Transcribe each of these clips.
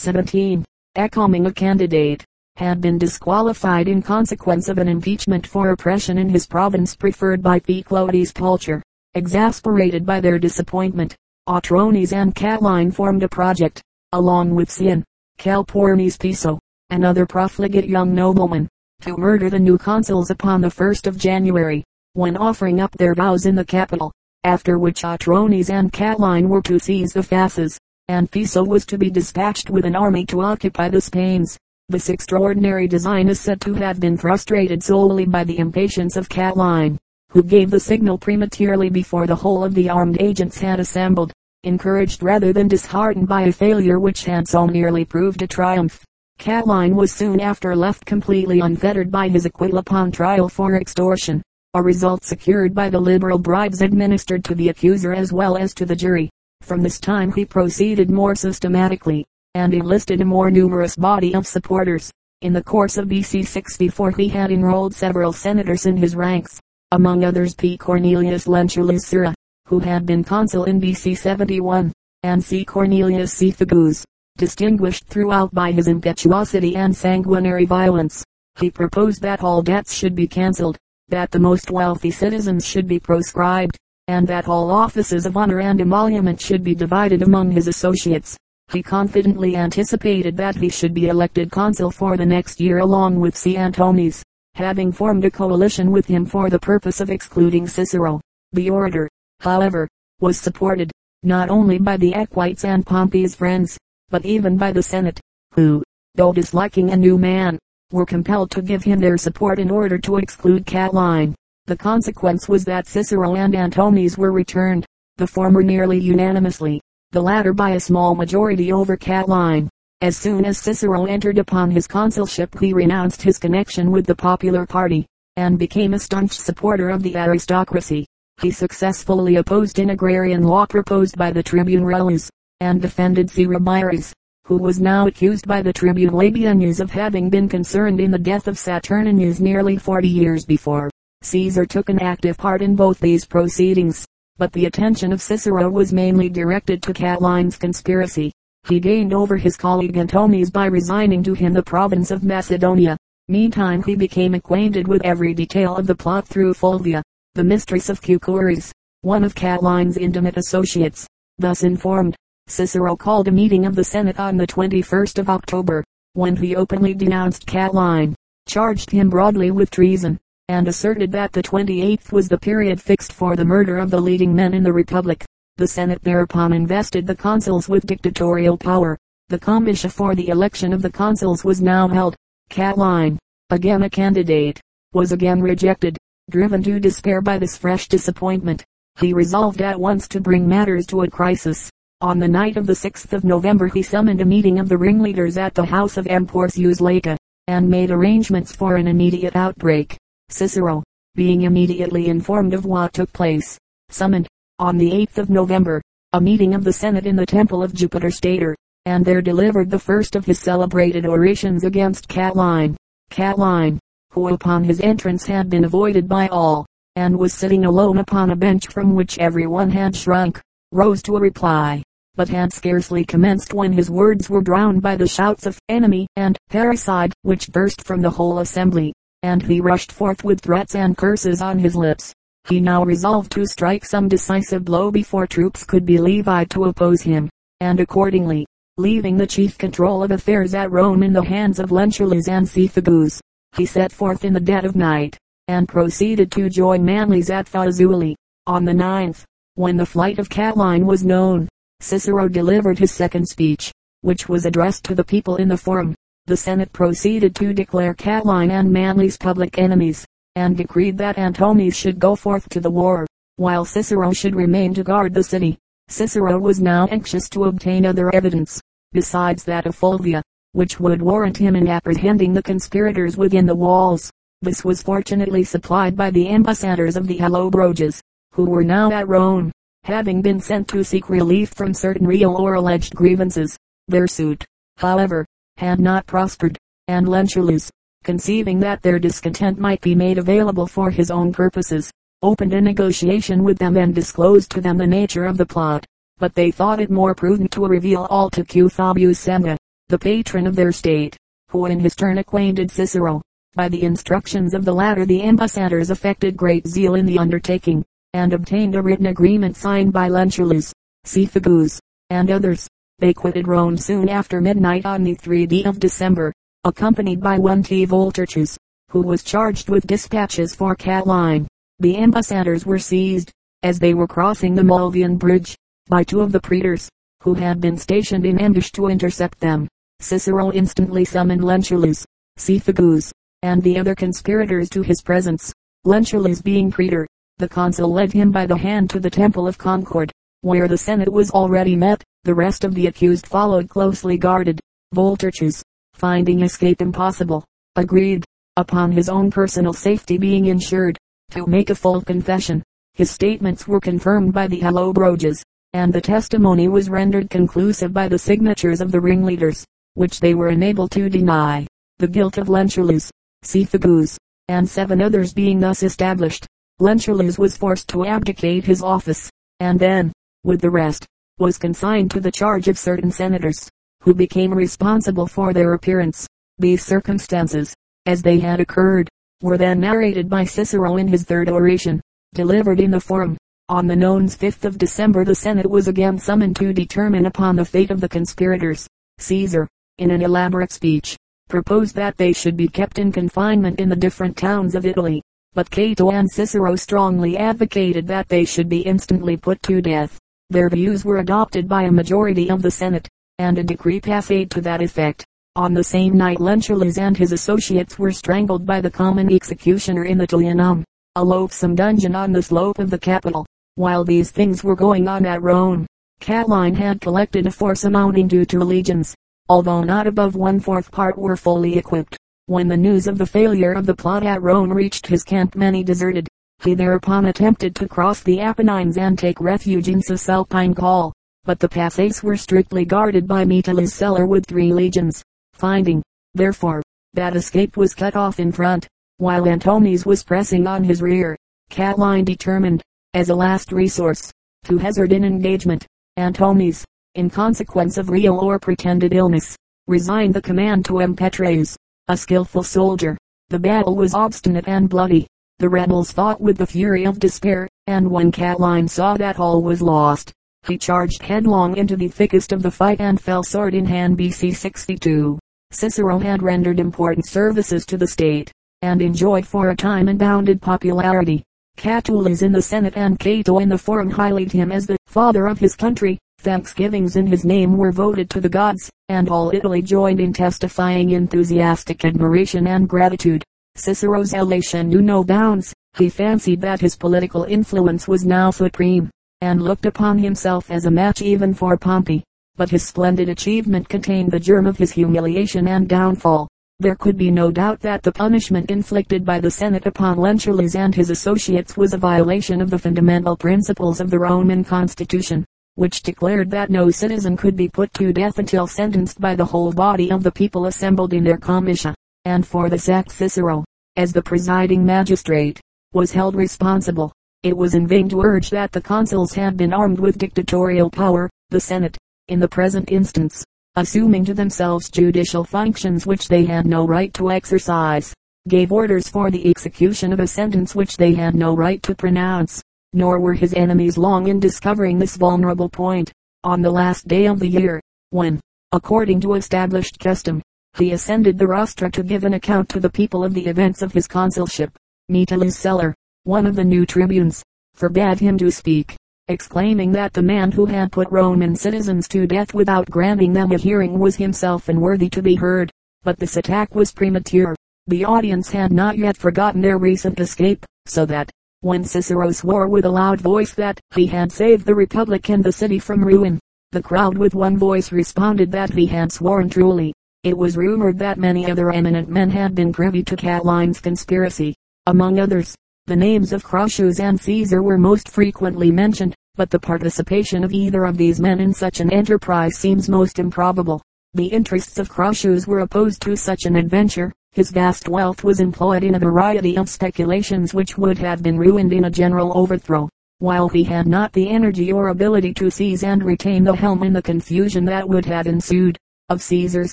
17. Ecoming a candidate, had been disqualified in consequence of an impeachment for oppression in his province preferred by P. Clodius Pulcher. Exasperated by their disappointment, Autronius and Catiline formed a project, along with Cian, Calpurnius Piso, and other profligate young noblemen, to murder the new consuls upon the 1st of January, when offering up their vows in the Capitol, after which Autronius and Catiline were to seize the fasces, and Piso was to be dispatched with an army to occupy the Spains. This extraordinary design is said to have been frustrated solely by the impatience of Catiline, who gave the signal prematurely before the whole of the armed agents had assembled, encouraged rather than disheartened by a failure which had so nearly proved a triumph. Catiline was soon after left completely unfettered by his acquittal upon trial for extortion, a result secured by the liberal bribes administered to the accuser as well as to the jury. From this time he proceeded more systematically, and enlisted a more numerous body of supporters. In the course of BC 64 he had enrolled several senators in his ranks, among others P. Cornelius Lentulus Sura, who had been consul in BC 71, and C. Cornelius Cethegus, distinguished throughout by his impetuosity and sanguinary violence. He proposed that all debts should be cancelled, that the most wealthy citizens should be proscribed, and that all offices of honor and emolument should be divided among his associates. He confidently anticipated that he should be elected consul for the next year along with C. Antonius, having formed a coalition with him for the purpose of excluding Cicero. The order, however, was supported, not only by the Equites and Pompey's friends, but even by the Senate, who, though disliking a new man, were compelled to give him their support in order to exclude Catiline. The consequence was that Cicero and Antonius were returned, the former nearly unanimously, the latter by a small majority over Catiline. As soon as Cicero entered upon his consulship he renounced his connection with the popular party, and became a staunch supporter of the aristocracy. He successfully opposed an agrarian law proposed by the tribune Rullus, and defended C. Rabirius, who was now accused by the tribune Labienus of having been concerned in the death of Saturninus nearly forty years before. Caesar took an active part in both these proceedings but the attention of Cicero was mainly directed to Catiline's conspiracy. He gained over his colleague Antonius by resigning to him the province of Macedonia. Meantime he became acquainted with every detail of the plot through Fulvia, the mistress of Q. Curius, one of Catiline's intimate associates. Thus informed, Cicero called a meeting of the Senate on the 21st of October, when he openly denounced Catiline, charged him broadly with treason, and asserted that the 28th was the period fixed for the murder of the leading men in the Republic. The Senate thereupon invested the consuls with dictatorial power. The comitia for the election of the consuls was now held. Catiline, again a candidate, was again rejected. Driven to despair by this fresh disappointment, he resolved at once to bring matters to a crisis. On the night of the 6th of November he summoned a meeting of the ringleaders at the house of M. Porcius Laeca, and made arrangements for an immediate outbreak. Cicero, being immediately informed of what took place, summoned, on the 8th of November, a meeting of the Senate in the temple of Jupiter Stator, and there delivered the first of his celebrated orations against Catiline. Catiline, who upon his entrance had been avoided by all, and was sitting alone upon a bench from which every one had shrunk, rose to a reply, but had scarcely commenced when his words were drowned by the shouts of enemy and parricide which burst from the whole assembly and he rushed forth with threats and curses on his lips. He now resolved to strike some decisive blow before troops could be levied to oppose him, and accordingly, leaving the chief control of affairs at Rome in the hands of Lentulus and Cethegus, he set forth in the dead of night, and proceeded to join Manlius at Faesulae. On the 9th, when the flight of Catiline was known, Cicero delivered his second speech, which was addressed to the people in the Forum the Senate proceeded to declare Catiline and Manlius public enemies, and decreed that Antonius should go forth to the war, while Cicero should remain to guard the city. Cicero was now anxious to obtain other evidence, besides that of Fulvia, which would warrant him in apprehending the conspirators within the walls. This was fortunately supplied by the ambassadors of the Allobroges, who were now at Rome, having been sent to seek relief from certain real or alleged grievances. Their suit, however, had not prospered, and Lentulus, conceiving that their discontent might be made available for his own purposes, opened a negotiation with them and disclosed to them the nature of the plot. But they thought it more prudent to reveal all to Q. Fabius Sanga, the patron of their state, who in his turn acquainted Cicero. By the instructions of the latter the ambassadors affected great zeal in the undertaking, and obtained a written agreement signed by Lentulus, Cethegus, and others. They quitted Rome soon after midnight on the 3d of December, accompanied by one T. Volturcius, who was charged with dispatches for Catiline. The ambassadors were seized, as they were crossing the Mulvian Bridge, by two of the praetors, who had been stationed in ambush to intercept them. Cicero instantly summoned Lentulus, Cethegus, and the other conspirators to his presence. Lentulus being praetor, the consul led him by the hand to the temple of Concord, where the senate was already met. The rest of the accused followed closely guarded. Volturcius, finding escape impossible, agreed, upon his own personal safety being insured, to make a full confession. His statements were confirmed by the Allobroges, and the testimony was rendered conclusive by the signatures of the ringleaders, which they were enabled to deny. The guilt of Lentulus, Cethegus, and seven others being thus established, Lentulus was forced to abdicate his office, and then, with the rest, was consigned to the charge of certain senators, who became responsible for their appearance. These circumstances, as they had occurred, were then narrated by Cicero in his third oration, delivered in the Forum. On the nones 5th of December the Senate was again summoned to determine upon the fate of the conspirators. Caesar, in an elaborate speech, proposed that they should be kept in confinement in the different towns of Italy. But Cato and Cicero strongly advocated that they should be instantly put to death. Their views were adopted by a majority of the Senate, and a decree passed to that effect. On the same night Lentulus and his associates were strangled by the common executioner in the Tullianum, a loathsome dungeon on the slope of the Capitol. While these things were going on at Rome, Catiline had collected a force amounting to two legions, although not above one-fourth part were fully equipped. When the news of the failure of the plot at Rome reached his camp many deserted. He thereupon attempted to cross the Apennines and take refuge in Cisalpine Gaul, but the passes were strictly guarded by Metellus Celer with three legions. Finding, therefore, that escape was cut off in front, while Antonius was pressing on his rear, Catiline determined, as a last resource, to hazard an engagement. Antonius, in consequence of real or pretended illness, resigned the command to M. Petreius, a skillful soldier. The battle was obstinate and bloody. The rebels fought with the fury of despair, and when Catiline saw that all was lost, he charged headlong into the thickest of the fight and fell sword in hand BC 62. Cicero had rendered important services to the state, and enjoyed for a time unbounded popularity. Catulus in the Senate and Cato in the Forum highlighted him as the father of his country. Thanksgivings in his name were voted to the gods, and all Italy joined in testifying enthusiastic admiration and gratitude. Cicero's elation knew no bounds. He fancied that his political influence was now supreme, and looked upon himself as a match even for Pompey. But his splendid achievement contained the germ of his humiliation and downfall. There could be no doubt that the punishment inflicted by the Senate upon Lentulus and his associates was a violation of the fundamental principles of the Roman constitution which declared that no citizen could be put to death until sentenced by the whole body of the people assembled in their comitia, and for this act Cicero, as the presiding magistrate, was held responsible. It was in vain to urge that the consuls had been armed with dictatorial power. The Senate, in the present instance, assuming to themselves judicial functions which they had no right to exercise, gave orders for the execution of a sentence which they had no right to pronounce nor were his enemies long in discovering this vulnerable point. On the last day of the year, when, according to established custom, he ascended the rostra to give an account to the people of the events of his consulship, Metellus Celer, one of the new tribunes, forbade him to speak, exclaiming that the man who had put Roman citizens to death without granting them a hearing was himself unworthy to be heard. But this attack was premature. The audience had not yet forgotten their recent escape, so that, when Cicero swore with a loud voice that he had saved the republic and the city from ruin, the crowd with one voice responded that he had sworn truly. It was rumored that many other eminent men had been privy to Catiline's conspiracy. Among others, the names of Crassus and Caesar were most frequently mentioned, but the participation of either of these men in such an enterprise seems most improbable. The interests of Crassus were opposed to such an adventure, his vast wealth was employed in a variety of speculations which would have been ruined in a general overthrow, while he had not the energy or ability to seize and retain the helm in the confusion that would have ensued. Of Caesar's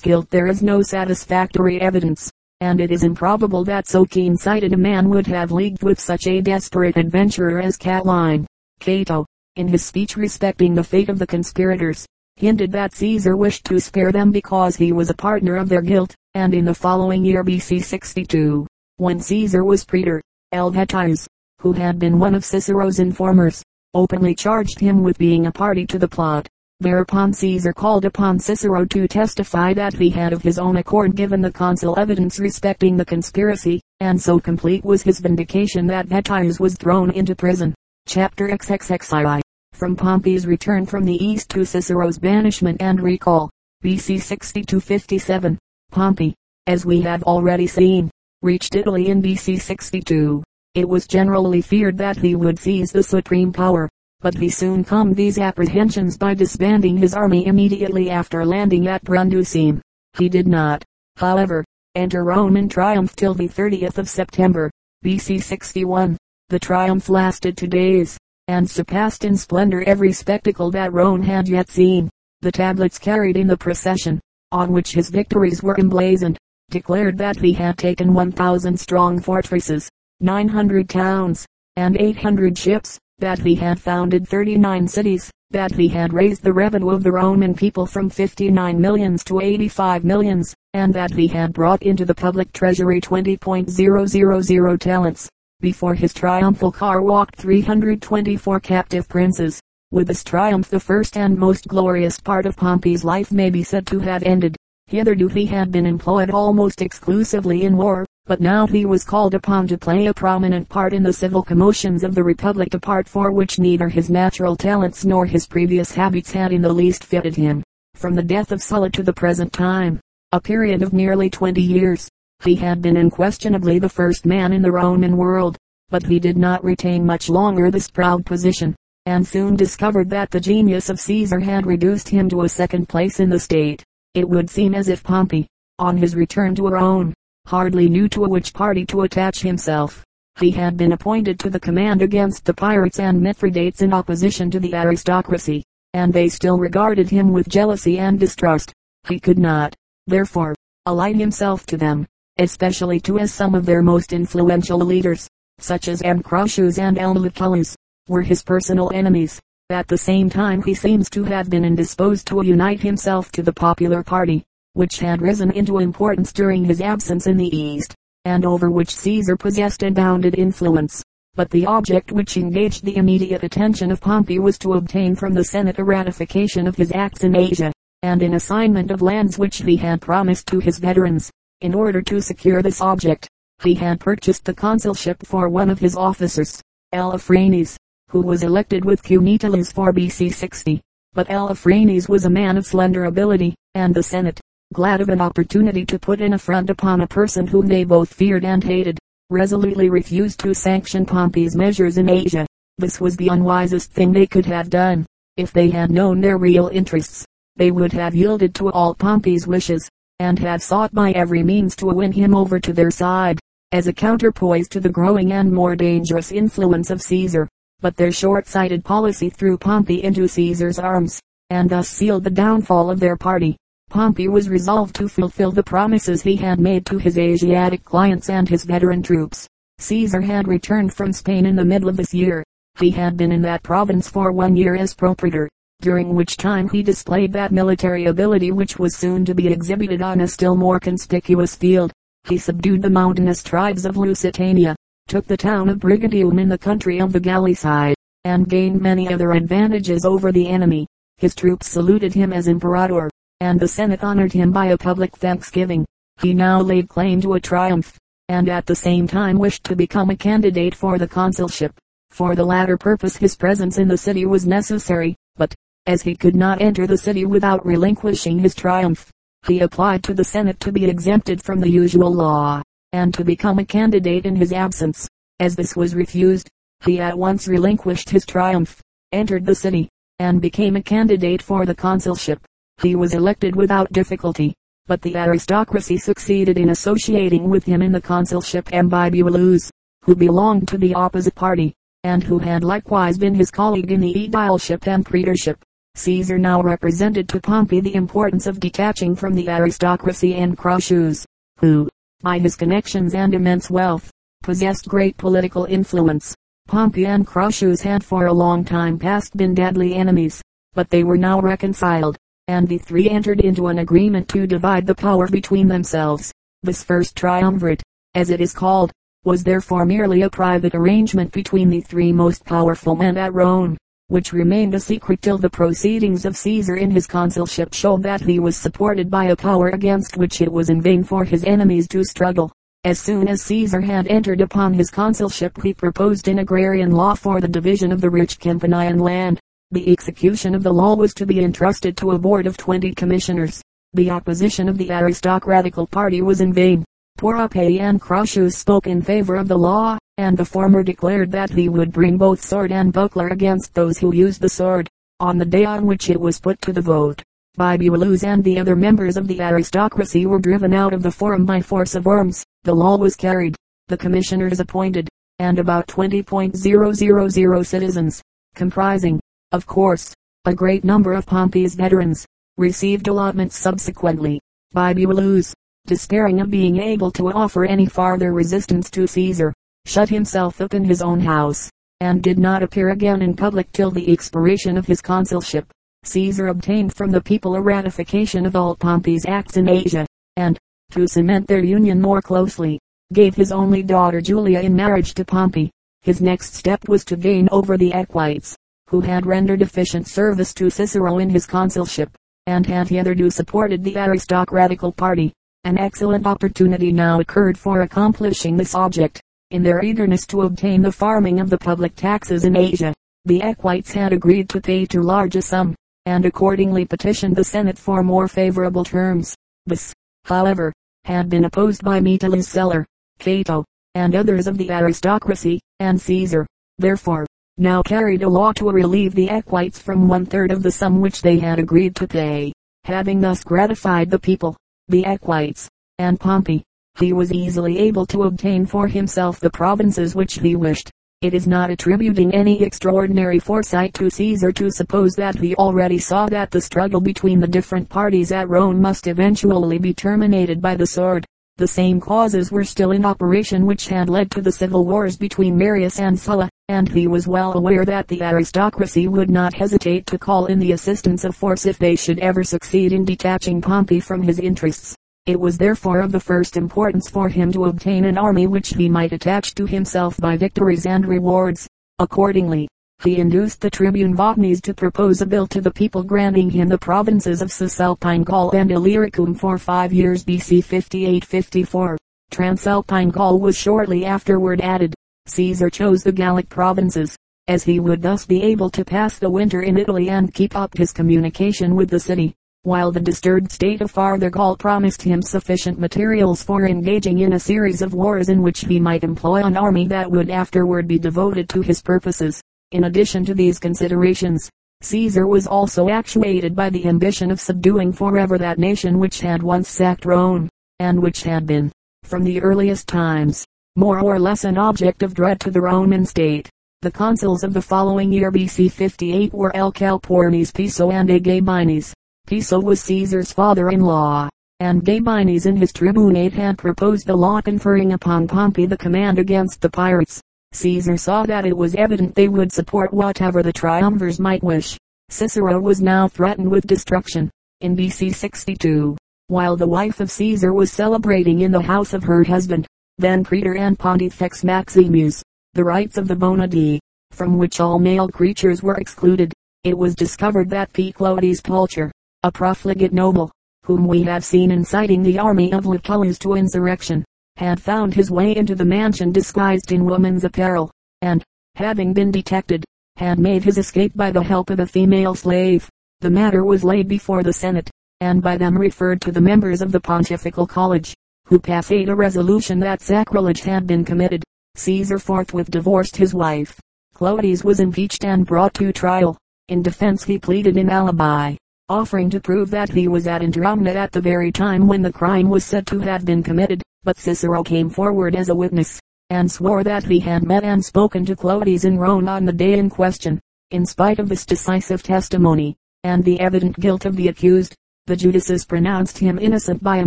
guilt there is no satisfactory evidence, and it is improbable that so keen-sighted a man would have leagued with such a desperate adventurer as Catiline. Cato, in his speech respecting the fate of the conspirators, hinted that Caesar wished to spare them because he was a partner of their guilt, and in the following year BC 62, when Caesar was praetor, L. Vettius, who had been one of Cicero's informers, openly charged him with being a party to the plot. Whereupon Caesar called upon Cicero to testify that he had of his own accord given the consul evidence respecting the conspiracy, and so complete was his vindication that Vettius was thrown into prison. Chapter XXXII from Pompey's return from the east to Cicero's banishment and recall. BC 62-57. Pompey, as we have already seen, reached Italy in BC 62. It was generally feared that he would seize the supreme power, but he soon calmed these apprehensions by disbanding his army immediately after landing at Brundusium. He did not, however, enter Rome in triumph till the 30th of September, BC 61. The triumph lasted two days and surpassed in splendor every spectacle that Rome had yet seen. The tablets carried in the procession, on which his victories were emblazoned, declared that he had taken 1,000 strong fortresses, 900 towns, and 800 ships, that he had founded 39 cities, that he had raised the revenue of the Roman people from 59 millions to 85 millions, and that he had brought into the public treasury 20.000 talents. Before his triumphal car walked 324 captive princes. With this triumph the first and most glorious part of Pompey's life may be said to have ended. Hitherto he had been employed almost exclusively in war, but now he was called upon to play a prominent part in the civil commotions of the republic a part for which neither his natural talents nor his previous habits had in the least fitted him. From the death of Sulla to the present time, a period of nearly twenty years, he had been unquestionably the first man in the Roman world, but he did not retain much longer this proud position, and soon discovered that the genius of Caesar had reduced him to a second place in the state. It would seem as if Pompey, on his return to Rome, hardly knew to which party to attach himself. He had been appointed to the command against the pirates and Mithridates in opposition to the aristocracy, and they still regarded him with jealousy and distrust. He could not, therefore, ally himself to them especially to as some of their most influential leaders, such as Ambrosius and Lucullus, were his personal enemies. At the same time he seems to have been indisposed to unite himself to the popular party, which had risen into importance during his absence in the East, and over which Caesar possessed unbounded influence. But the object which engaged the immediate attention of Pompey was to obtain from the Senate a ratification of his acts in Asia, and an assignment of lands which he had promised to his veterans. In order to secure this object, he had purchased the consulship for one of his officers, L. Afranius, who was elected with Q. Metellus for BC 60. But L. Afranius was a man of slender ability, and the Senate, glad of an opportunity to put an affront upon a person whom they both feared and hated, resolutely refused to sanction Pompey's measures in Asia. This was the unwisest thing they could have done. If they had known their real interests, they would have yielded to all Pompey's wishes, and have sought by every means to win him over to their side, as a counterpoise to the growing and more dangerous influence of Caesar. But their short-sighted policy threw Pompey into Caesar's arms, and thus sealed the downfall of their party. Pompey was resolved to fulfill the promises he had made to his Asiatic clients and his veteran troops. Caesar had returned from Spain in the middle of this year. He had been in that province for one year as propraetor, during which time he displayed that military ability which was soon to be exhibited on a still more conspicuous field. He subdued the mountainous tribes of Lusitania, took the town of Brigidunum in the country of the Gallaeci, and gained many other advantages over the enemy. His troops saluted him as imperator, and the Senate honored him by a public thanksgiving. He now laid claim to a triumph, and at the same time wished to become a candidate for the consulship. For the latter purpose his presence in the city was necessary, but, as he could not enter the city without relinquishing his triumph. He applied to the Senate to be exempted from the usual law, and to become a candidate in his absence. As this was refused, he at once relinquished his triumph, entered the city, and became a candidate for the consulship. He was elected without difficulty, but the aristocracy succeeded in associating with him in the consulship M. Bibulus, who belonged to the opposite party, and who had likewise been his colleague in the aedileship and praetorship. Caesar now represented to Pompey the importance of detaching from the aristocracy and Crassus, who, by his connections and immense wealth, possessed great political influence. Pompey and Crassus had for a long time past been deadly enemies, but they were now reconciled, and the three entered into an agreement to divide the power between themselves. This first triumvirate, as it is called, was therefore merely a private arrangement between the three most powerful men at Rome, which remained a secret till the proceedings of Caesar in his consulship showed that he was supported by a power against which it was in vain for his enemies to struggle. As soon as Caesar had entered upon his consulship he proposed an agrarian law for the division of the rich Campanian land. The execution of the law was to be entrusted to a board of twenty commissioners. The opposition of the aristocratical party was in vain. Pompey and Crassus spoke in favor of the law, and the former declared that he would bring both sword and buckler against those who used the sword. On the day on which it was put to the vote, Bibulus and the other members of the aristocracy were driven out of the forum by force of arms. The law was carried, the commissioners appointed, and about 20.000 citizens, comprising, of course, a great number of Pompey's veterans, received allotments subsequently. Bibulus, despairing of being able to offer any farther resistance to Caesar, shut himself up in his own house, and did not appear again in public till the expiration of his consulship. Caesar obtained from the people a ratification of all Pompey's acts in Asia, and, to cement their union more closely, gave his only daughter Julia in marriage to Pompey. His next step was to gain over the Equites, who had rendered efficient service to Cicero in his consulship and had hitherto supported the aristocratical party. An excellent opportunity now occurred for accomplishing this object. In their eagerness to obtain the farming of the public taxes in Asia, the Equites had agreed to pay too large a sum, and accordingly petitioned the Senate for more favorable terms. This, however, had been opposed by Metellus Celer, Cato, and others of the aristocracy, and Caesar, therefore, now carried a law to relieve the Equites from one third of the sum which they had agreed to pay. Having thus gratified the people, the Equites, and Pompey, he was easily able to obtain for himself the provinces which he wished. It is not attributing any extraordinary foresight to Caesar to suppose that he already saw that the struggle between the different parties at Rome must eventually be terminated by the sword. The same causes were still in operation which had led to the civil wars between Marius and Sulla, and he was well aware that the aristocracy would not hesitate to call in the assistance of force if they should ever succeed in detaching Pompey from his interests. It was therefore of the first importance for him to obtain an army which he might attach to himself by victories and rewards. Accordingly, he induced the tribune Vatinius to propose a bill to the people granting him the provinces of Cisalpine Gaul and Illyricum for five years BC 58-54. Transalpine Gaul was shortly afterward added. Caesar chose the Gallic provinces, as he would thus be able to pass the winter in Italy and keep up his communication with the city, while the disturbed state of Farther Gaul promised him sufficient materials for engaging in a series of wars in which he might employ an army that would afterward be devoted to his purposes. In addition to these considerations, Caesar was also actuated by the ambition of subduing forever that nation which had once sacked Rome, and which had been, from the earliest times, more or less an object of dread to the Roman state. The consuls of the following year BC 58 were L. Calpurnius Piso and A. Gabinius. Piso was Caesar's father-in-law, and Gabinius in his tribunate had proposed a law conferring upon Pompey the command against the pirates. Caesar saw that it was evident they would support whatever the triumvirs might wish. Cicero was now threatened with destruction. In BC 62, while the wife of Caesar was celebrating in the house of her husband, then praetor and pontifex Maximus, the rites of the bona Bonadi, from which all male creatures were excluded, it was discovered that P. Clodius Pulcher, a profligate noble, whom we have seen inciting the army of Lucullus to insurrection, had found his way into the mansion disguised in woman's apparel, and, having been detected, had made his escape by the help of a female slave. The matter was laid before the Senate, and by them referred to the members of the Pontifical College, who passed a resolution that sacrilege had been committed. Caesar forthwith divorced his wife. Clodius was impeached and brought to trial. In defense he pleaded an alibi, offering to prove that he was at Interamna at the very time when the crime was said to have been committed but Cicero came forward as a witness, and swore that he had met and spoken to Clodius in Rome on the day in question. In spite of this decisive testimony, and the evident guilt of the accused. The judices pronounced him innocent by a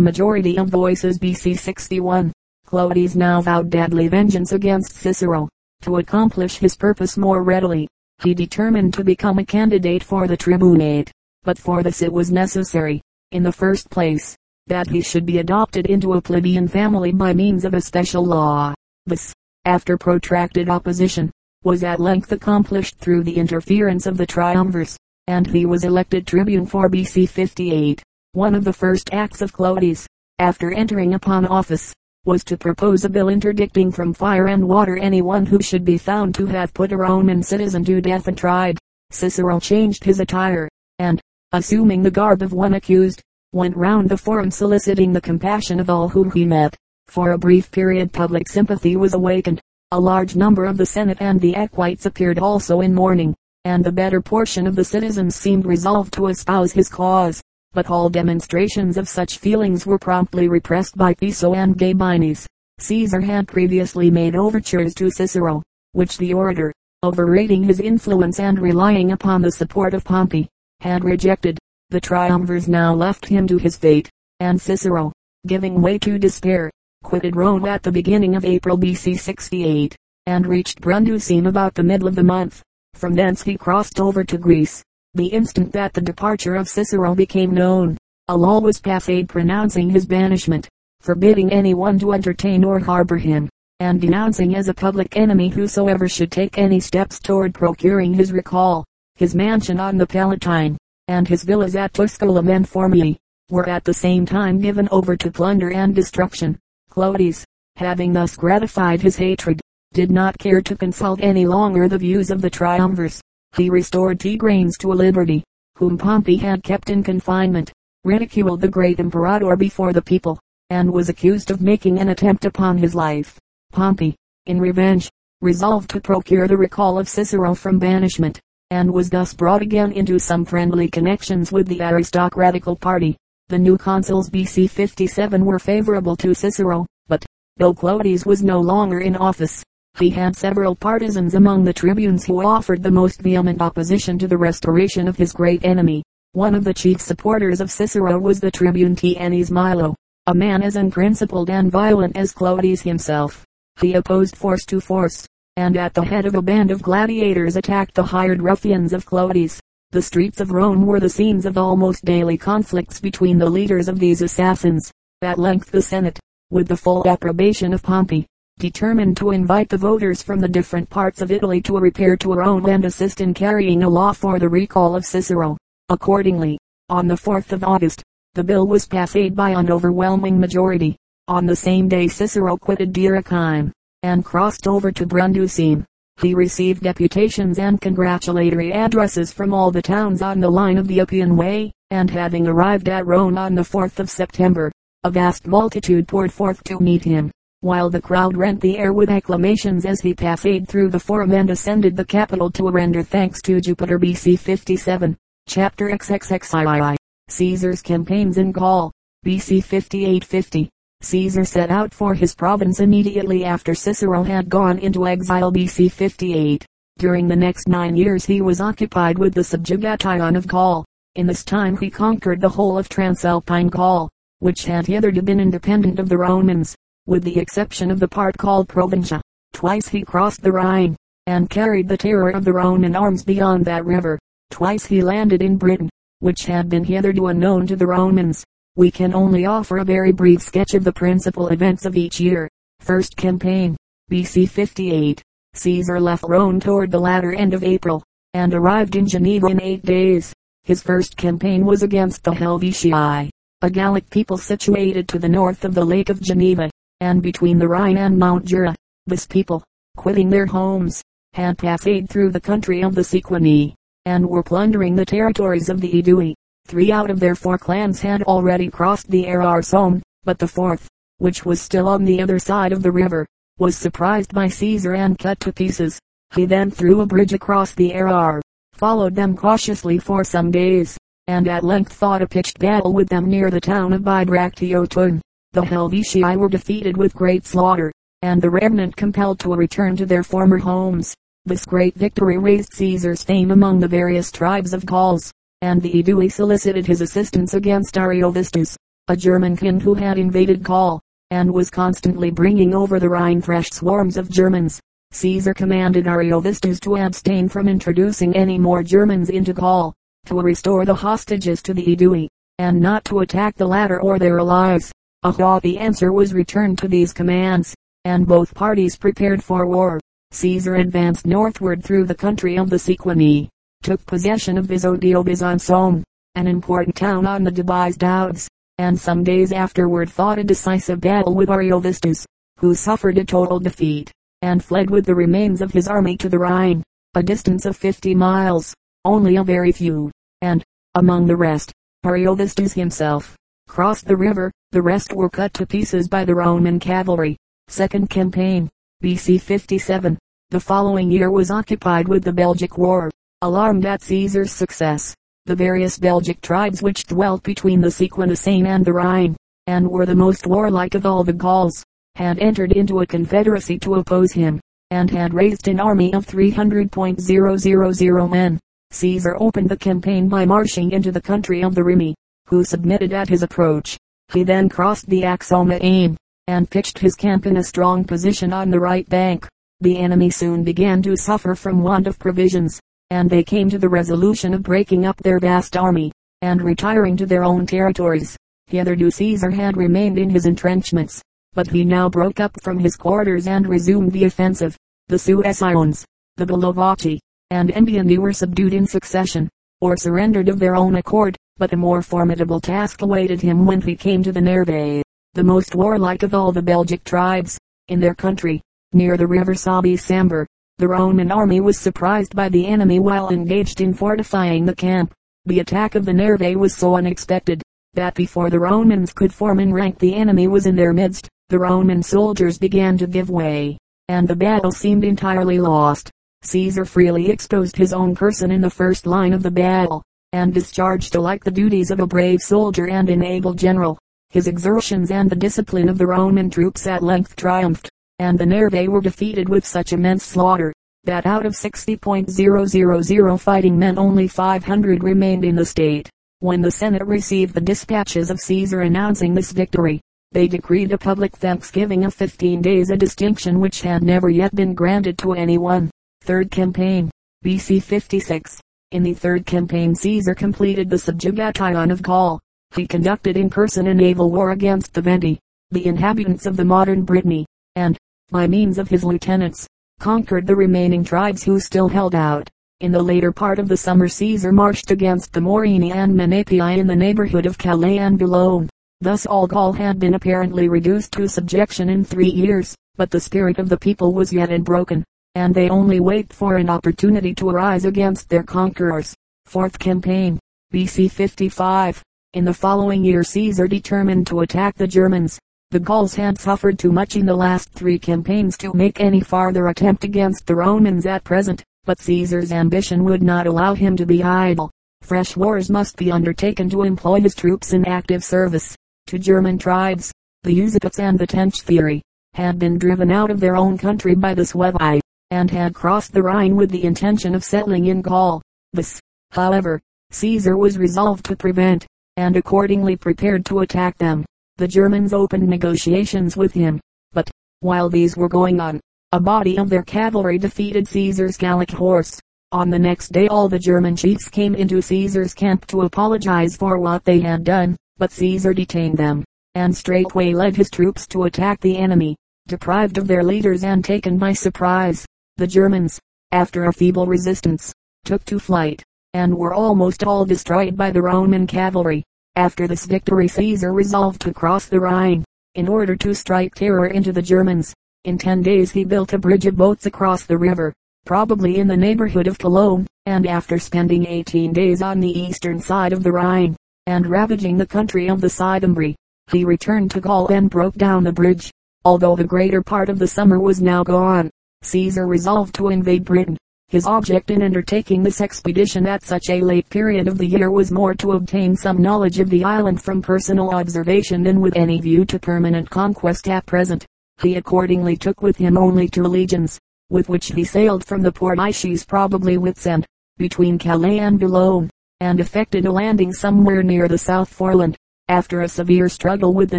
majority of voices BC 61. Clodius now vowed deadly vengeance against Cicero. To accomplish his purpose more readily, he determined to become a candidate for the tribunate. But for this it was necessary, in the first place, that he should be adopted into a plebeian family by means of a special law. This, after protracted opposition, was at length accomplished through the interference of the triumvirs and he was elected tribune for BC 58. One of the first acts of Clodius, after entering upon office, was to propose a bill interdicting from fire and water anyone who should be found to have put a Roman citizen to death and tried. Cicero changed his attire, and, assuming the garb of one accused, went round the forum soliciting the compassion of all whom he met. For a brief period public sympathy was awakened. A large number of the Senate and the equites appeared also in mourning and the better portion of the citizens seemed resolved to espouse his cause. But all demonstrations of such feelings were promptly repressed by Piso and Gabinius. Caesar had previously made overtures to Cicero, which the orator, overrating his influence and relying upon the support of Pompey, had rejected. The triumvirs now left him to his fate, and Cicero, giving way to despair, quitted Rome at the beginning of April BC 68, and reached Brundusium about the middle of the month. From thence he crossed over to Greece. The instant that the departure of Cicero became known, a law was passed pronouncing his banishment, forbidding anyone to entertain or harbor him, and denouncing as a public enemy whosoever should take any steps toward procuring his recall. His mansion on the Palatine, and his villas at Tusculum and Formiae, were at the same time given over to plunder and destruction. Clodius, having thus gratified his hatred, did not care to consult any longer the views of the triumvirs. He restored Tigranes to a liberty, whom Pompey had kept in confinement, ridiculed the great imperator before the people, and was accused of making an attempt upon his life. Pompey, in revenge, resolved to procure the recall of Cicero from banishment, and was thus brought again into some friendly connections with the aristocratical party. The new consuls BC 57 were favorable to Cicero, but, though Clodius was no longer in office, he had several partisans among the tribunes who offered the most vehement opposition to the restoration of his great enemy. One of the chief supporters of Cicero was the tribune T. Annius Milo, a man as unprincipled and violent as Clodius himself. He opposed force to force, and at the head of a band of gladiators attacked the hired ruffians of Clodius. The streets of Rome were the scenes of almost daily conflicts between the leaders of these assassins. At length the Senate, with the full approbation of Pompey, determined to invite the voters from the different parts of Italy to repair to Rome and assist in carrying a law for the recall of Cicero. Accordingly, on the 4th of August, the bill was passed by an overwhelming majority. On the same day Cicero quitted Dyrrhachium, and crossed over to Brundusium. He received deputations and congratulatory addresses from all the towns on the line of the Appian Way, and having arrived at Rome on the 4th of September, a vast multitude poured forth to meet him while the crowd rent the air with acclamations as he passed through the forum and ascended the Capitol to render thanks to Jupiter BC 57. Chapter XXXII. Caesar's campaigns in Gaul. BC 5850. Caesar set out for his province immediately after Cicero had gone into exile BC 58. During the next nine years he was occupied with the subjugation of Gaul. In this time he conquered the whole of Transalpine Gaul, which had hitherto been independent of the Romans with the exception of the part called Provincia. Twice he crossed the Rhine, and carried the terror of the Rhone in arms beyond that river. Twice he landed in Britain, which had been hitherto unknown to the Romans. We can only offer a very brief sketch of the principal events of each year. First campaign, BC 58. Caesar left Rome toward the latter end of April, and arrived in Geneva in eight days. His first campaign was against the Helvetii, a Gallic people situated to the north of the Lake of Geneva and between the Rhine and Mount Jura. This people, quitting their homes, had passed through the country of the Sequani, and were plundering the territories of the Aedui. Three out of their four clans had already crossed the Ararsomme, but the fourth, which was still on the other side of the river, was surprised by Caesar and cut to pieces. He then threw a bridge across the Arar, followed them cautiously for some days, and at length fought a pitched battle with them near the town of Bibracteotun. The Helvetii were defeated with great slaughter, and the remnant compelled to return to their former homes. This great victory raised Caesar's fame among the various tribes of Gauls, and the Aedui solicited his assistance against Ariovistus, a German king who had invaded Gaul, and was constantly bringing over the Rhine fresh swarms of Germans. Caesar commanded Ariovistus to abstain from introducing any more Germans into Gaul, to restore the hostages to the Aedui, and not to attack the latter or their allies. A haughty answer was returned to these commands, and both parties prepared for war. Caesar advanced northward through the country of the Sequani, took possession of Bizanzone, an important town on the Dubis Doubs, and some days afterward fought a decisive battle with Ariovistus, who suffered a total defeat, and fled with the remains of his army to the Rhine, a distance of 50 miles, only a very few, and, among the rest, Ariovistus himself, crossed the river, the rest were cut to pieces by the Roman cavalry. Second campaign, BC 57. The following year was occupied with the Belgic War. Alarmed at Caesar's success, the various Belgic tribes which dwelt between the Seine and the Rhine, and were the most warlike of all the Gauls, had entered into a confederacy to oppose him, and had raised an army of 300.000 men. Caesar opened the campaign by marching into the country of the Remi, who submitted at his approach. He then crossed the Axomaine, and pitched his camp in a strong position on the right bank. The enemy soon began to suffer from want of provisions, and they came to the resolution of breaking up their vast army, and retiring to their own territories. Hitherto Caesar had remained in his entrenchments, but he now broke up from his quarters and resumed the offensive. The Suessians, the Bellovaci, and Endiani were subdued in succession, or surrendered of their own accord, but a more formidable task awaited him when he came to the Nervii, the most warlike of all the Belgic tribes, in their country, near the river Sabis Sambre. The Roman army was surprised by the enemy while engaged in fortifying the camp. The attack of the Nervii was so unexpected, that before the Romans could form in rank the enemy was in their midst. The Roman soldiers began to give way, and the battle seemed entirely lost. Caesar freely exposed his own person in the first line of the battle, and discharged alike the duties of a brave soldier and an able general. His exertions and the discipline of the Roman troops at length triumphed and the Nervii were defeated with such immense slaughter, that out of 60.000 fighting men only 500 remained in the state. When the Senate received the dispatches of Caesar announcing this victory, they decreed a public thanksgiving of 15 days a distinction which had never yet been granted to anyone. Third campaign, BC 56. In the third campaign Caesar completed the subjugation of Gaul. He conducted in person a naval war against the Veneti, the inhabitants of the modern Brittany, and, by means of his lieutenants, conquered the remaining tribes who still held out. In the later part of the summer Caesar marched against the Morini and Menapii in the neighborhood of Calais and Boulogne. Thus all Gaul had been apparently reduced to subjection in three years, but the spirit of the people was yet unbroken, and they only wait for an opportunity to arise against their conquerors. Fourth campaign, BC 55. In the following year Caesar determined to attack the Germans, the Gauls had suffered too much in the last three campaigns to make any farther attempt against the Romans at present, but Caesar's ambition would not allow him to be idle. Fresh wars must be undertaken to employ his troops in active service. To German tribes, the Usipetes and the Tenchtheri, had been driven out of their own country by the Suevi, and had crossed the Rhine with the intention of settling in Gaul. This, however, Caesar was resolved to prevent, and accordingly prepared to attack them the Germans opened negotiations with him. But, while these were going on, a body of their cavalry defeated Caesar's Gallic horse. On the next day all the German chiefs came into Caesar's camp to apologize for what they had done, but Caesar detained them, and straightway led his troops to attack the enemy. Deprived of their leaders and taken by surprise, the Germans, after a feeble resistance, took to flight, and were almost all destroyed by the Roman cavalry. After this victory Caesar resolved to cross the Rhine, in order to strike terror into the Germans. In ten days he built a bridge of boats across the river, probably in the neighborhood of Cologne, and after spending 18 days on the eastern side of the Rhine, and ravaging the country of the Sigambri, he returned to Gaul and broke down the bridge. Although the greater part of the summer was now gone, Caesar resolved to invade Britain. His object in undertaking this expedition at such a late period of the year was more to obtain some knowledge of the island from personal observation than with any view to permanent conquest at present. He accordingly took with him only two legions, with which he sailed from the port Itius probably Wissant, between Calais and Boulogne, and effected a landing somewhere near the South Foreland. After a severe struggle with the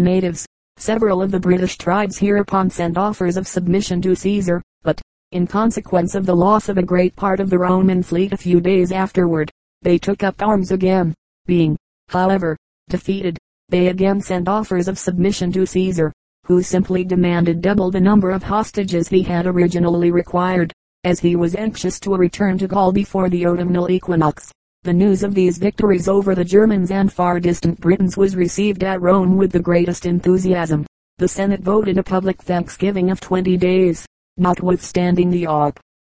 natives, several of the British tribes hereupon sent offers of submission to Caesar, but, in consequence of the loss of a great part of the Roman fleet a few days afterward, they took up arms again. Being, however, defeated, they again sent offers of submission to Caesar, who simply demanded double the number of hostages he had originally required, as he was anxious to return to Gaul before the autumnal equinox. The news of these victories over the Germans and far distant Britons was received at Rome with the greatest enthusiasm. The Senate voted a public thanksgiving of twenty days, notwithstanding the op